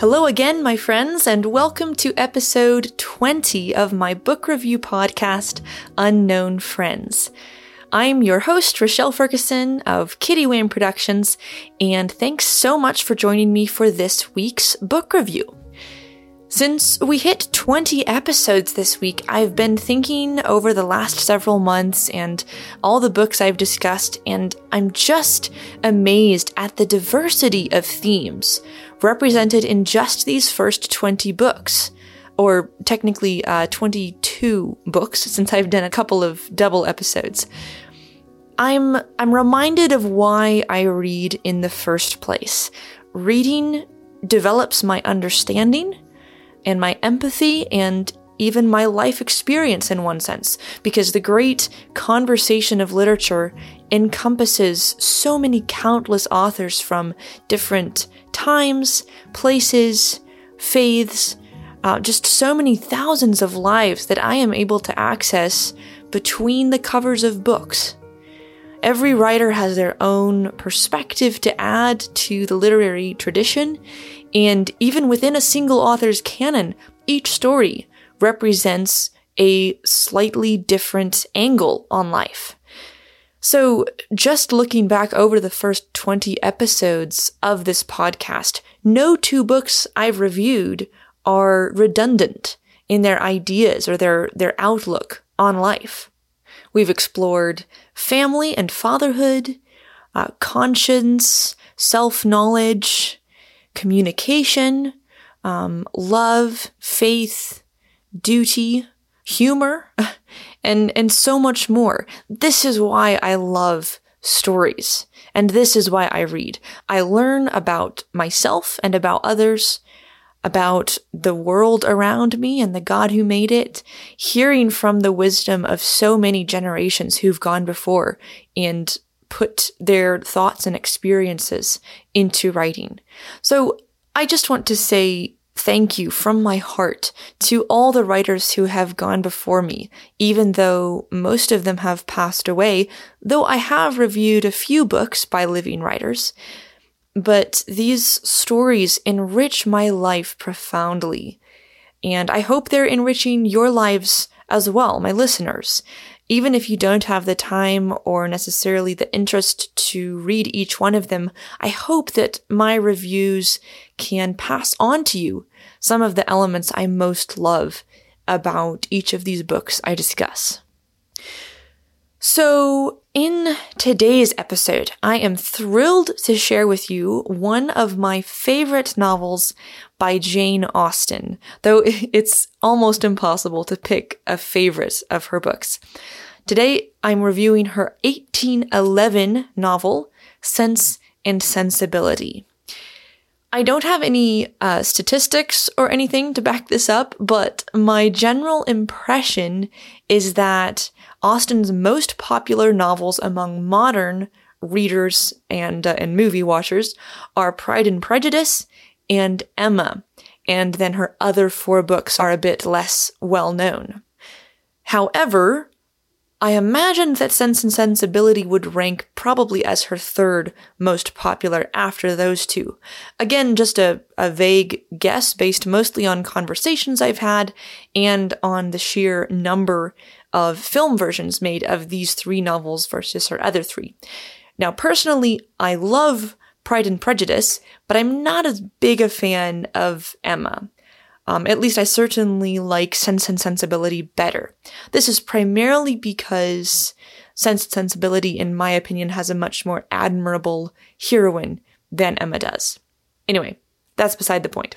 Hello again, my friends, and welcome to episode 20 of my book review podcast, Unknown Friends. I'm your host, Rochelle Ferguson of Kitty Wham Productions, and thanks so much for joining me for this week's book review. Since we hit 20 episodes this week, I've been thinking over the last several months and all the books I've discussed, and I'm just amazed at the diversity of themes represented in just these first 20 books. Or technically, uh, 22 books, since I've done a couple of double episodes. I'm, I'm reminded of why I read in the first place. Reading develops my understanding and my empathy and even my life experience in one sense, because the great conversation of literature encompasses so many countless authors from different times, places, faiths, uh, just so many thousands of lives that I am able to access between the covers of books. Every writer has their own perspective to add to the literary tradition, and even within a single author's canon, each story represents a slightly different angle on life. So, just looking back over the first 20 episodes of this podcast, no two books I've reviewed are redundant in their ideas or their, their outlook on life. We've explored family and fatherhood, uh, conscience, self knowledge, communication, um, love, faith, duty, humor, and, and so much more. This is why I love stories. And this is why I read. I learn about myself and about others, about the world around me and the God who made it, hearing from the wisdom of so many generations who've gone before and put their thoughts and experiences into writing. So I just want to say thank you from my heart to all the writers who have gone before me, even though most of them have passed away, though I have reviewed a few books by living writers. But these stories enrich my life profoundly. And I hope they're enriching your lives as well, my listeners. Even if you don't have the time or necessarily the interest to read each one of them, I hope that my reviews can pass on to you some of the elements I most love about each of these books I discuss. So, in today's episode, I am thrilled to share with you one of my favorite novels by Jane Austen, though it's almost impossible to pick a favorite of her books. Today, I'm reviewing her 1811 novel, Sense and Sensibility. I don't have any uh, statistics or anything to back this up, but my general impression is that Austen's most popular novels among modern readers and uh, and movie watchers are Pride and Prejudice and Emma, and then her other four books are a bit less well known. However, I imagine that Sense and Sensibility would rank probably as her third most popular after those two. Again, just a, a vague guess based mostly on conversations I've had and on the sheer number of film versions made of these three novels versus her other three. Now, personally, I love Pride and Prejudice, but I'm not as big a fan of Emma. Um, at least I certainly like Sense and Sensibility better. This is primarily because Sense and Sensibility, in my opinion, has a much more admirable heroine than Emma does. Anyway, that's beside the point.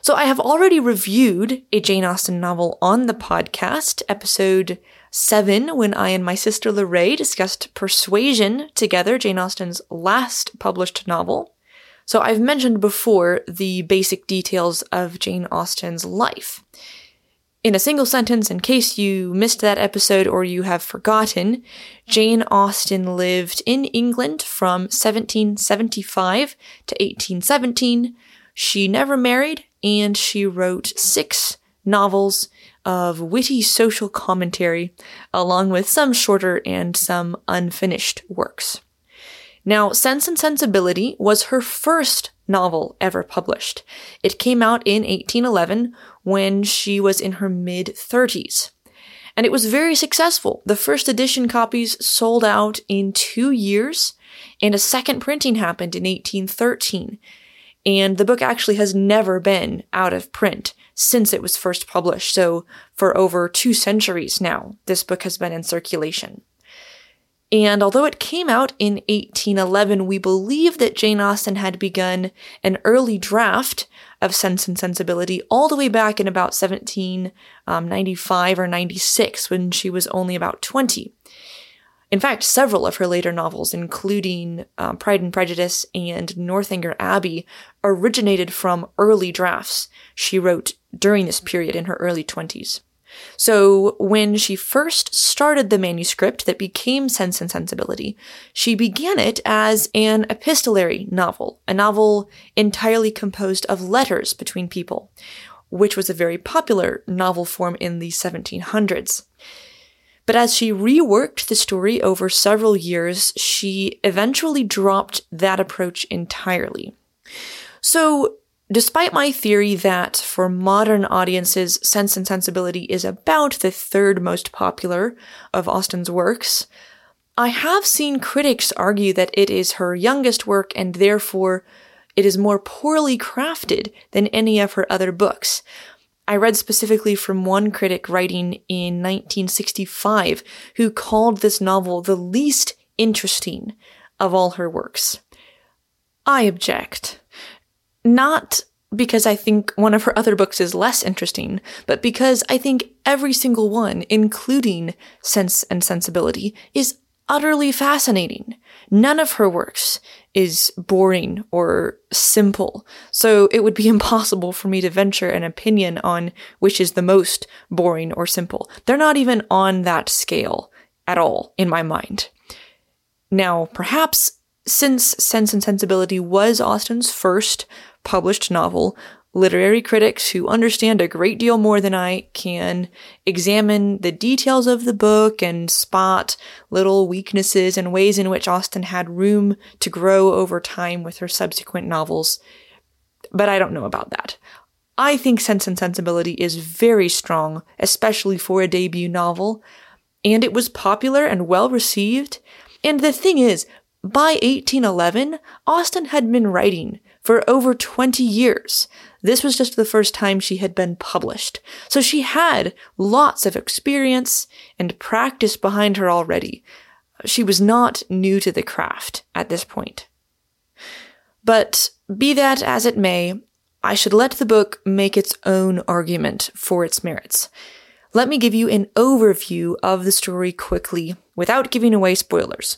So I have already reviewed a Jane Austen novel on the podcast, episode 7, when I and my sister Lorraine discussed Persuasion together, Jane Austen's last published novel. So I've mentioned before the basic details of Jane Austen's life. In a single sentence, in case you missed that episode or you have forgotten, Jane Austen lived in England from 1775 to 1817. She never married and she wrote six novels of witty social commentary, along with some shorter and some unfinished works. Now, Sense and Sensibility was her first novel ever published. It came out in 1811 when she was in her mid 30s. And it was very successful. The first edition copies sold out in two years, and a second printing happened in 1813. And the book actually has never been out of print since it was first published. So for over two centuries now, this book has been in circulation. And although it came out in 1811, we believe that Jane Austen had begun an early draft of Sense and Sensibility all the way back in about 1795 um, or 96 when she was only about 20. In fact, several of her later novels, including um, Pride and Prejudice and Northanger Abbey, originated from early drafts she wrote during this period in her early 20s. So when she first started the manuscript that became Sense and Sensibility, she began it as an epistolary novel, a novel entirely composed of letters between people, which was a very popular novel form in the 1700s. But as she reworked the story over several years, she eventually dropped that approach entirely. So Despite my theory that for modern audiences, Sense and Sensibility is about the third most popular of Austen's works, I have seen critics argue that it is her youngest work and therefore it is more poorly crafted than any of her other books. I read specifically from one critic writing in 1965 who called this novel the least interesting of all her works. I object. Not because I think one of her other books is less interesting, but because I think every single one, including Sense and Sensibility, is utterly fascinating. None of her works is boring or simple, so it would be impossible for me to venture an opinion on which is the most boring or simple. They're not even on that scale at all in my mind. Now, perhaps since Sense and Sensibility was Austen's first published novel, literary critics who understand a great deal more than I can examine the details of the book and spot little weaknesses and ways in which Austen had room to grow over time with her subsequent novels. But I don't know about that. I think Sense and Sensibility is very strong, especially for a debut novel, and it was popular and well received. And the thing is, by 1811, Austen had been writing for over 20 years. This was just the first time she had been published. So she had lots of experience and practice behind her already. She was not new to the craft at this point. But be that as it may, I should let the book make its own argument for its merits. Let me give you an overview of the story quickly without giving away spoilers.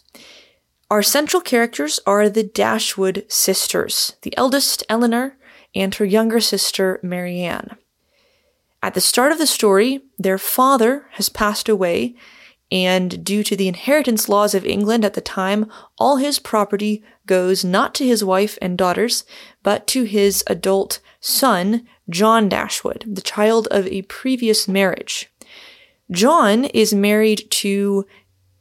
Our central characters are the Dashwood sisters, the eldest, Elinor, and her younger sister, Marianne. At the start of the story, their father has passed away, and due to the inheritance laws of England at the time, all his property goes not to his wife and daughters, but to his adult son, John Dashwood, the child of a previous marriage. John is married to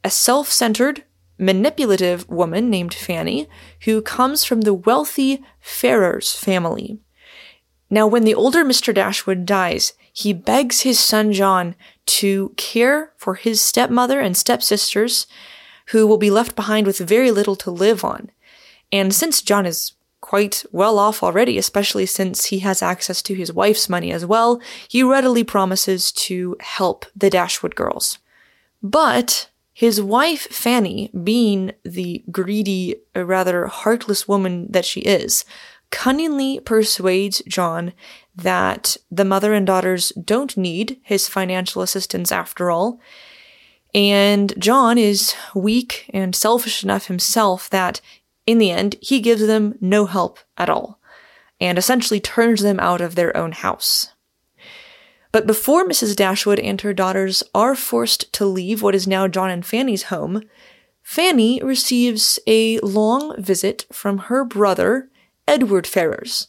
a self centered, manipulative woman named Fanny, who comes from the wealthy Ferrars family. Now, when the older Mr. Dashwood dies, he begs his son John to care for his stepmother and stepsisters, who will be left behind with very little to live on. And since John is quite well off already, especially since he has access to his wife's money as well, he readily promises to help the Dashwood girls. But his wife, Fanny, being the greedy, uh, rather heartless woman that she is, cunningly persuades John that the mother and daughters don't need his financial assistance after all. And John is weak and selfish enough himself that, in the end, he gives them no help at all, and essentially turns them out of their own house. But before Mrs. Dashwood and her daughters are forced to leave what is now John and Fanny's home, Fanny receives a long visit from her brother, Edward Ferrars,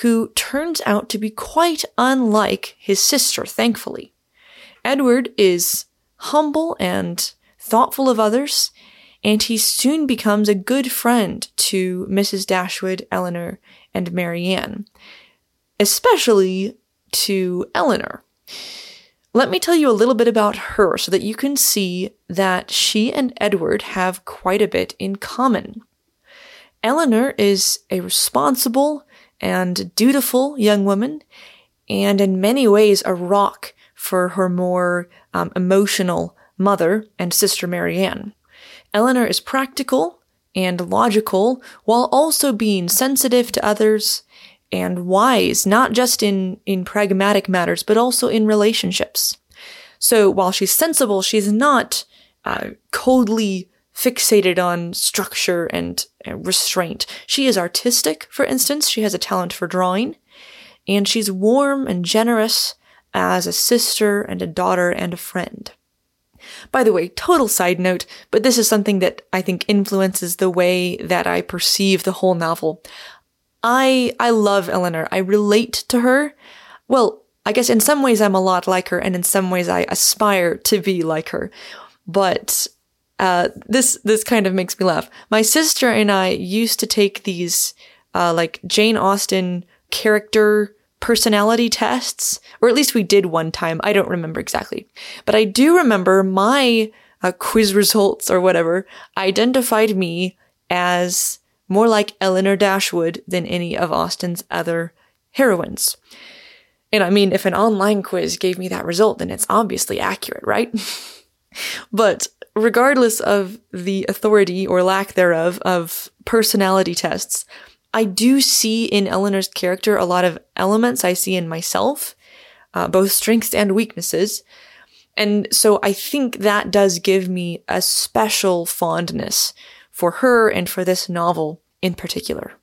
who turns out to be quite unlike his sister, thankfully. Edward is humble and thoughtful of others, and he soon becomes a good friend to Mrs. Dashwood, Elinor, and Marianne, especially to Elinor. Let me tell you a little bit about her so that you can see that she and Edward have quite a bit in common. Elinor is a responsible and dutiful young woman, and in many ways a rock for her more um, emotional mother and sister Marianne. Elinor is practical and logical while also being sensitive to others and wise, not just in, in pragmatic matters, but also in relationships. So while she's sensible, she's not uh, coldly fixated on structure and restraint. She is artistic, for instance. She has a talent for drawing. And she's warm and generous as a sister and a daughter and a friend. By the way, total side note, but this is something that I think influences the way that I perceive the whole novel. I, I love Elinor. I relate to her. Well, I guess in some ways I'm a lot like her, and in some ways I aspire to be like her. But uh, this this kind of makes me laugh. My sister and I used to take these uh, like Jane Austen character personality tests, or at least we did one time. I don't remember exactly, but I do remember my uh, quiz results or whatever identified me as more like Elinor Dashwood than any of Austen's other heroines. And I mean, if an online quiz gave me that result, then it's obviously accurate, right? but regardless of the authority or lack thereof of personality tests, I do see in Elinor's character a lot of elements I see in myself, uh, both strengths and weaknesses. And so I think that does give me a special fondness for her and for this novel in particular.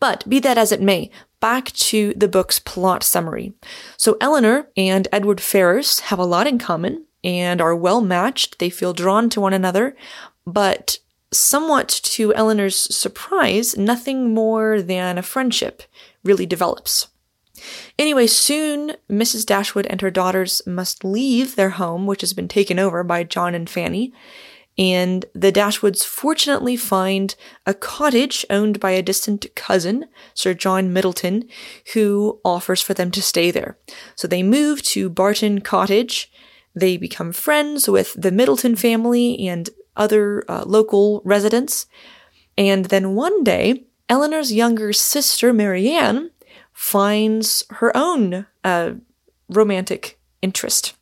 But be that as it may, back to the book's plot summary. So Elinor and Edward Ferrars have a lot in common and are well matched. They feel drawn to one another, but somewhat to Elinor's surprise, nothing more than a friendship really develops. Anyway, soon Mrs. Dashwood and her daughters must leave their home, which has been taken over by John and Fanny, and the Dashwoods fortunately find a cottage owned by a distant cousin, Sir John Middleton, who offers for them to stay there. So they move to Barton Cottage. They become friends with the Middleton family and other uh, local residents. And then one day, Elinor's younger sister, Marianne, finds her own uh, romantic interest.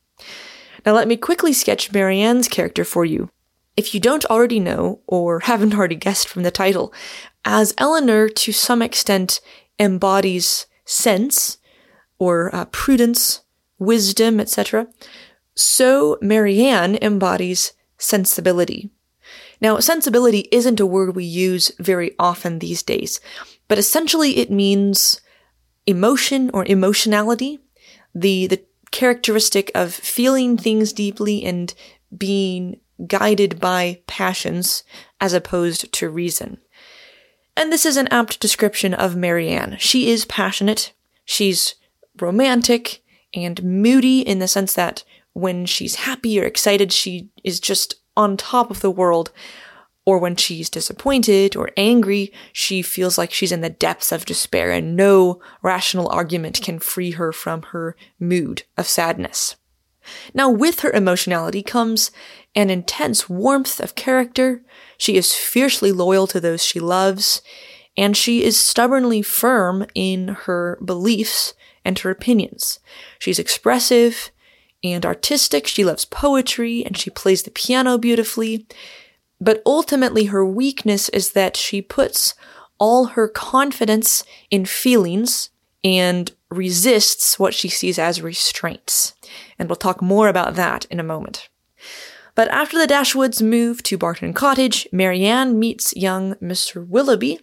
Now, let me quickly sketch Marianne's character for you. If you don't already know, or haven't already guessed from the title, as Elinor to some extent embodies sense, or uh, prudence, wisdom, etc., so Marianne embodies sensibility. Now, sensibility isn't a word we use very often these days, but essentially it means emotion or emotionality, the, the characteristic of feeling things deeply and being guided by passions as opposed to reason. And this is an apt description of Marianne. She is passionate, she's romantic and moody in the sense that when she's happy or excited, she is just on top of the world. Or when she's disappointed or angry, she feels like she's in the depths of despair and no rational argument can free her from her mood of sadness. Now, with her emotionality comes an intense warmth of character. She is fiercely loyal to those she loves, and she is stubbornly firm in her beliefs and her opinions. She's expressive and artistic. She loves poetry and she plays the piano beautifully. But ultimately, her weakness is that she puts all her confidence in feelings and resists what she sees as restraints. And we'll talk more about that in a moment. But after the Dashwoods move to Barton Cottage, Marianne meets young Mr. Willoughby,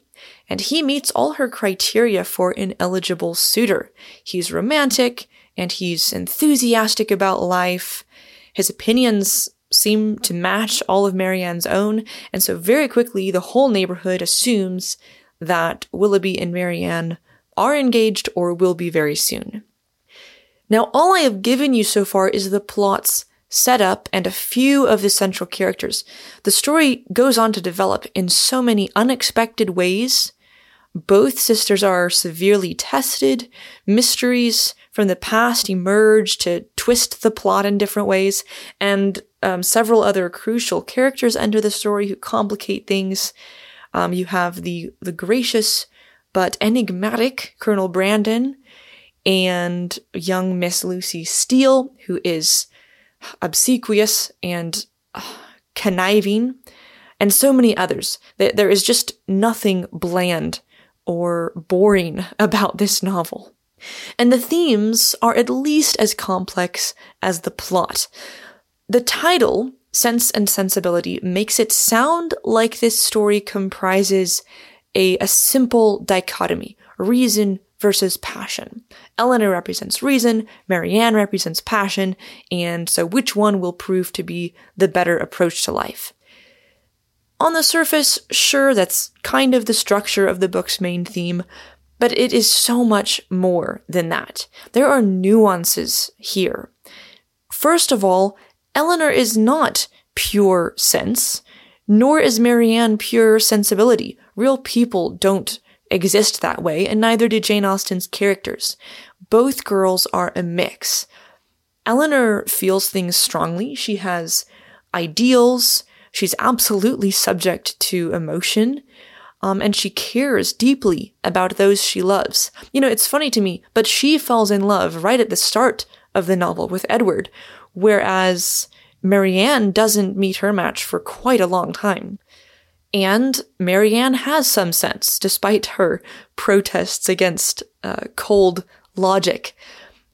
and he meets all her criteria for an eligible suitor. He's romantic, and he's enthusiastic about life. His opinions seem to match all of Marianne's own, and so very quickly the whole neighborhood assumes that Willoughby and Marianne are engaged or will be very soon. Now, all I have given you so far is the plot's setup, and a few of the central characters, the story goes on to develop in so many unexpected ways. Both sisters are severely tested, mysteries from the past emerge to twist the plot in different ways, and um, several other crucial characters enter the story who complicate things. Um, you have the the gracious but enigmatic Colonel Brandon and young Miss Lucy Steele, who is obsequious and uh, conniving, and so many others. There is just nothing bland or boring about this novel. And the themes are at least as complex as the plot. The title, Sense and Sensibility, makes it sound like this story comprises a, a simple dichotomy reason versus passion. Elinor represents reason, Marianne represents passion, and so which one will prove to be the better approach to life? On the surface, sure, that's kind of the structure of the book's main theme, but it is so much more than that. There are nuances here. First of all, Elinor is not pure sense, nor is Marianne pure sensibility. Real people don't exist that way, and neither do Jane Austen's characters. Both girls are a mix. Elinor feels things strongly. She has ideals. She's absolutely subject to emotion. Um, and she cares deeply about those she loves. You know, it's funny to me, but she falls in love right at the start of the novel with Edward, whereas Marianne doesn't meet her match for quite a long time. And Marianne has some sense, despite her protests against uh, cold logic.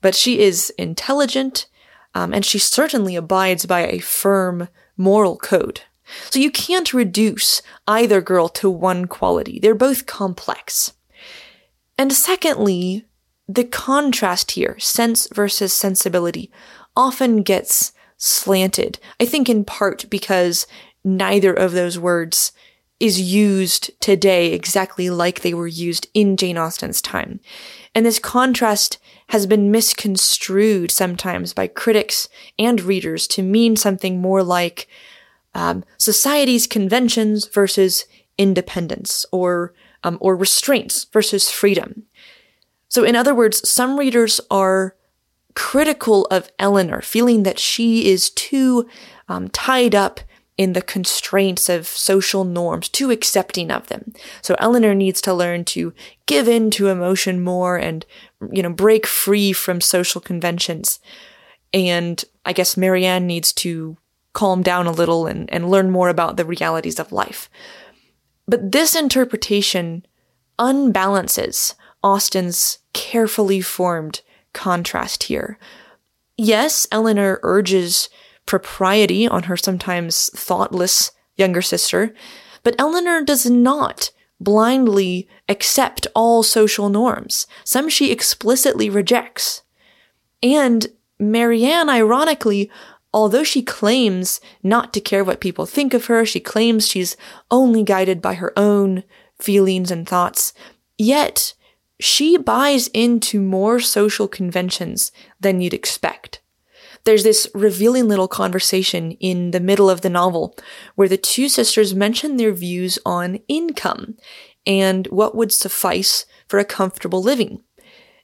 But she is intelligent, um, and she certainly abides by a firm moral code. So you can't reduce either girl to one quality. They're both complex. And secondly, the contrast here, sense versus sensibility, often gets slanted. I think in part because neither of those words is used today exactly like they were used in Jane Austen's time. And this contrast has been misconstrued sometimes by critics and readers to mean something more like um, society's conventions versus independence, or um, or restraints versus freedom. So, in other words, some readers are critical of Elinor, feeling that she is too um, tied up in the constraints of social norms, too accepting of them. So Elinor needs to learn to give in to emotion more and, you know, break free from social conventions. And I guess Marianne needs to calm down a little and, and learn more about the realities of life. But this interpretation unbalances Austen's carefully formed contrast here. Yes, Elinor urges propriety on her sometimes thoughtless younger sister, but Elinor does not blindly accept all social norms. Some she explicitly rejects. And Marianne, ironically, although she claims not to care what people think of her, she claims she's only guided by her own feelings and thoughts, yet she buys into more social conventions than you'd expect there's this revealing little conversation in the middle of the novel where the two sisters mention their views on income and what would suffice for a comfortable living.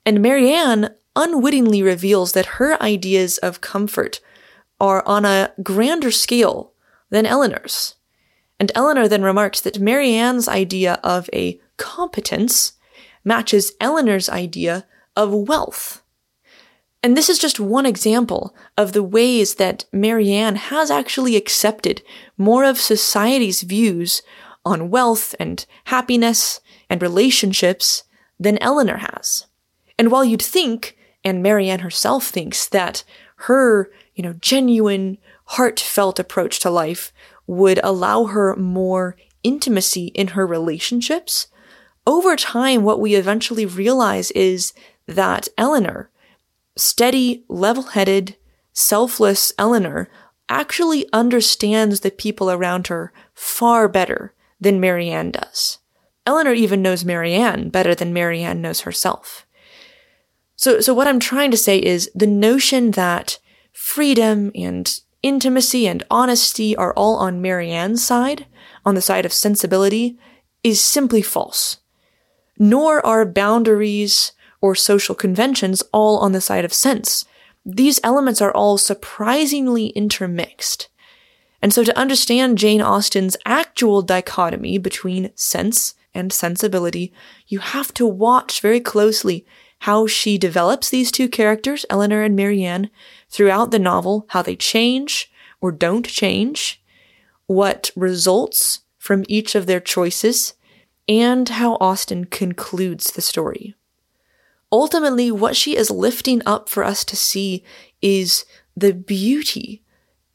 And Marianne unwittingly reveals that her ideas of comfort are on a grander scale than Elinor's. And Elinor then remarks that Marianne's idea of a competence matches Elinor's idea of wealth. And this is just one example of the ways that Marianne has actually accepted more of society's views on wealth and happiness and relationships than Elinor has. And while you'd think, and Marianne herself thinks, that her, you know, genuine, heartfelt approach to life would allow her more intimacy in her relationships, over time, what we eventually realize is that Elinor, steady, level headed, selfless Elinor actually understands the people around her far better than Marianne does. Elinor even knows Marianne better than Marianne knows herself. So, so what I'm trying to say is the notion that freedom and intimacy and honesty are all on Marianne's side, on the side of sensibility, is simply false. Nor are boundaries or social conventions all on the side of sense. These elements are all surprisingly intermixed. And so to understand Jane Austen's actual dichotomy between sense and sensibility, you have to watch very closely how she develops these two characters, Elinor and Marianne, throughout the novel, how they change or don't change, what results from each of their choices, and how Austen concludes the story. Ultimately, what she is lifting up for us to see is the beauty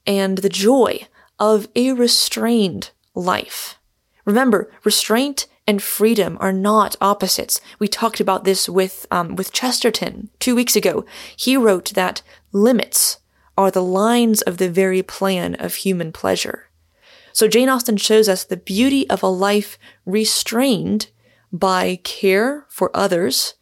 and the joy of a restrained life. Remember, restraint and freedom are not opposites. We talked about this with um, with Chesterton two weeks ago. He wrote that limits are the lines of the very plan of human pleasure. So Jane Austen shows us the beauty of a life restrained by care for others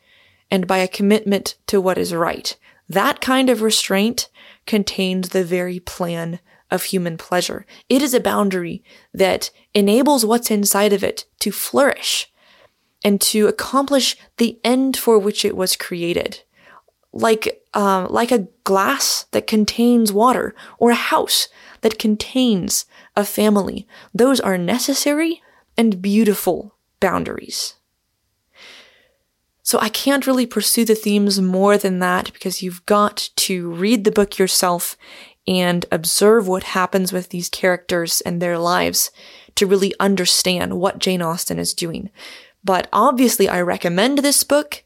and by a commitment to what is right. That kind of restraint contains the very plan of human pleasure. It is a boundary that enables what's inside of it to flourish and to accomplish the end for which it was created. Like, uh, like a glass that contains water or a house that contains a family. Those are necessary and beautiful boundaries. So I can't really pursue the themes more than that because you've got to read the book yourself and observe what happens with these characters and their lives to really understand what Jane Austen is doing. But obviously, I recommend this book.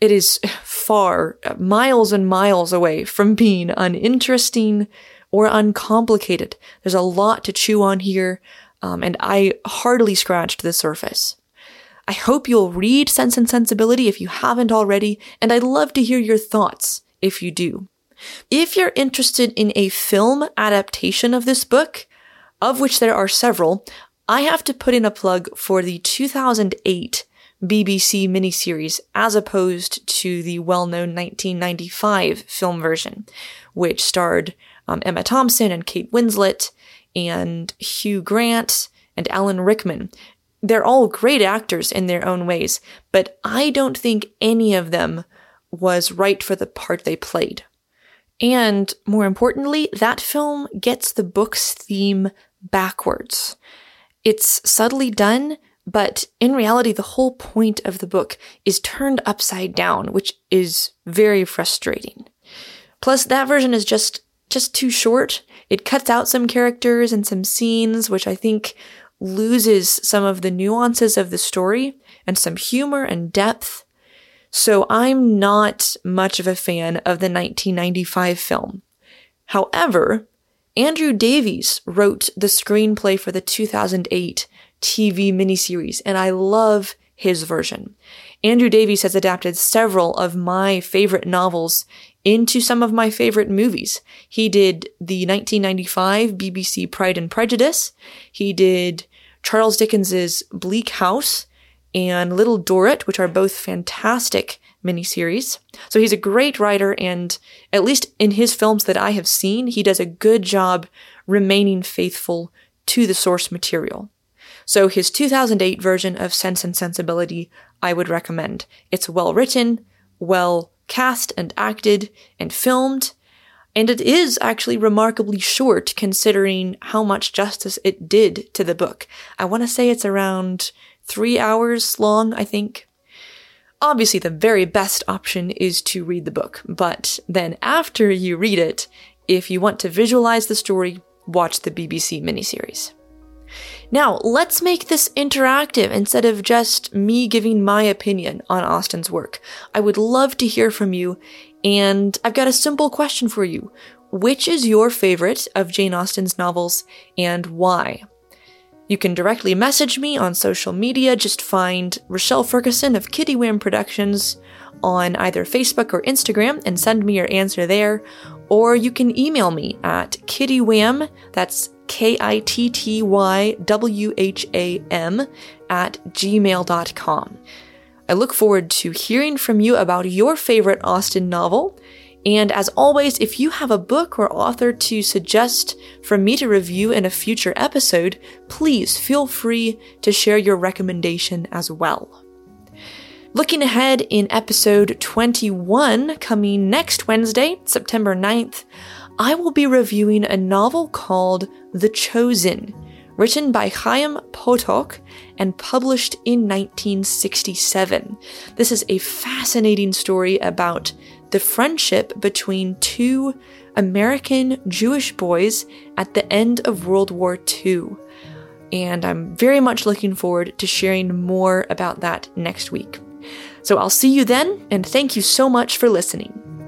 It is far, miles and miles away from being uninteresting or uncomplicated. There's a lot to chew on here, um, and I hardly scratched the surface. I hope you'll read Sense and Sensibility if you haven't already, and I'd love to hear your thoughts if you do. If you're interested in a film adaptation of this book, of which there are several, I have to put in a plug for the 2008 BBC miniseries as opposed to the well-known 1995 film version, which starred um, Emma Thompson and Kate Winslet and Hugh Grant and Alan Rickman. They're all great actors in their own ways, but I don't think any of them was right for the part they played. And more importantly, that film gets the book's theme backwards. It's subtly done, but in reality, the whole point of the book is turned upside down, which is very frustrating. Plus, that version is just, just too short. It cuts out some characters and some scenes, which I think loses some of the nuances of the story and some humor and depth. So I'm not much of a fan of the 1995 film. However, Andrew Davies wrote the screenplay for the 2008 TV miniseries, and I love his version. Andrew Davies has adapted several of my favorite novels into some of my favorite movies. He did the 1995 BBC Pride and Prejudice. He did Charles Dickens's Bleak House and Little Dorrit, which are both fantastic miniseries. So he's a great writer, and at least in his films that I have seen, he does a good job remaining faithful to the source material. So his 2008 version of Sense and Sensibility, I would recommend. It's well written, well cast and acted and filmed, and it is actually remarkably short considering how much justice it did to the book. I want to say it's around three hours long, I think. Obviously, the very best option is to read the book, but then after you read it, if you want to visualize the story, watch the BBC miniseries. Now, let's make this interactive instead of just me giving my opinion on Austen's work. I would love to hear from you, and I've got a simple question for you. Which is your favorite of Jane Austen's novels, and why? You can directly message me on social media. Just find Rochelle Ferguson of Kitty Wham Productions on either Facebook or Instagram and send me your answer there. Or you can email me at kittywham, that's K I T T Y W H A M, at gmail.com. I look forward to hearing from you about your favorite Austen novel And as always, if you have a book or author to suggest for me to review in a future episode, please feel free to share your recommendation as well. Looking ahead in episode 21, coming next Wednesday, September 9th, I will be reviewing a novel called The Chosen, written by Chaim Potok and published in 1967. This is a fascinating story about the friendship between two American Jewish boys at the end of World War II. And I'm very much looking forward to sharing more about that next week. So I'll see you then, and thank you so much for listening.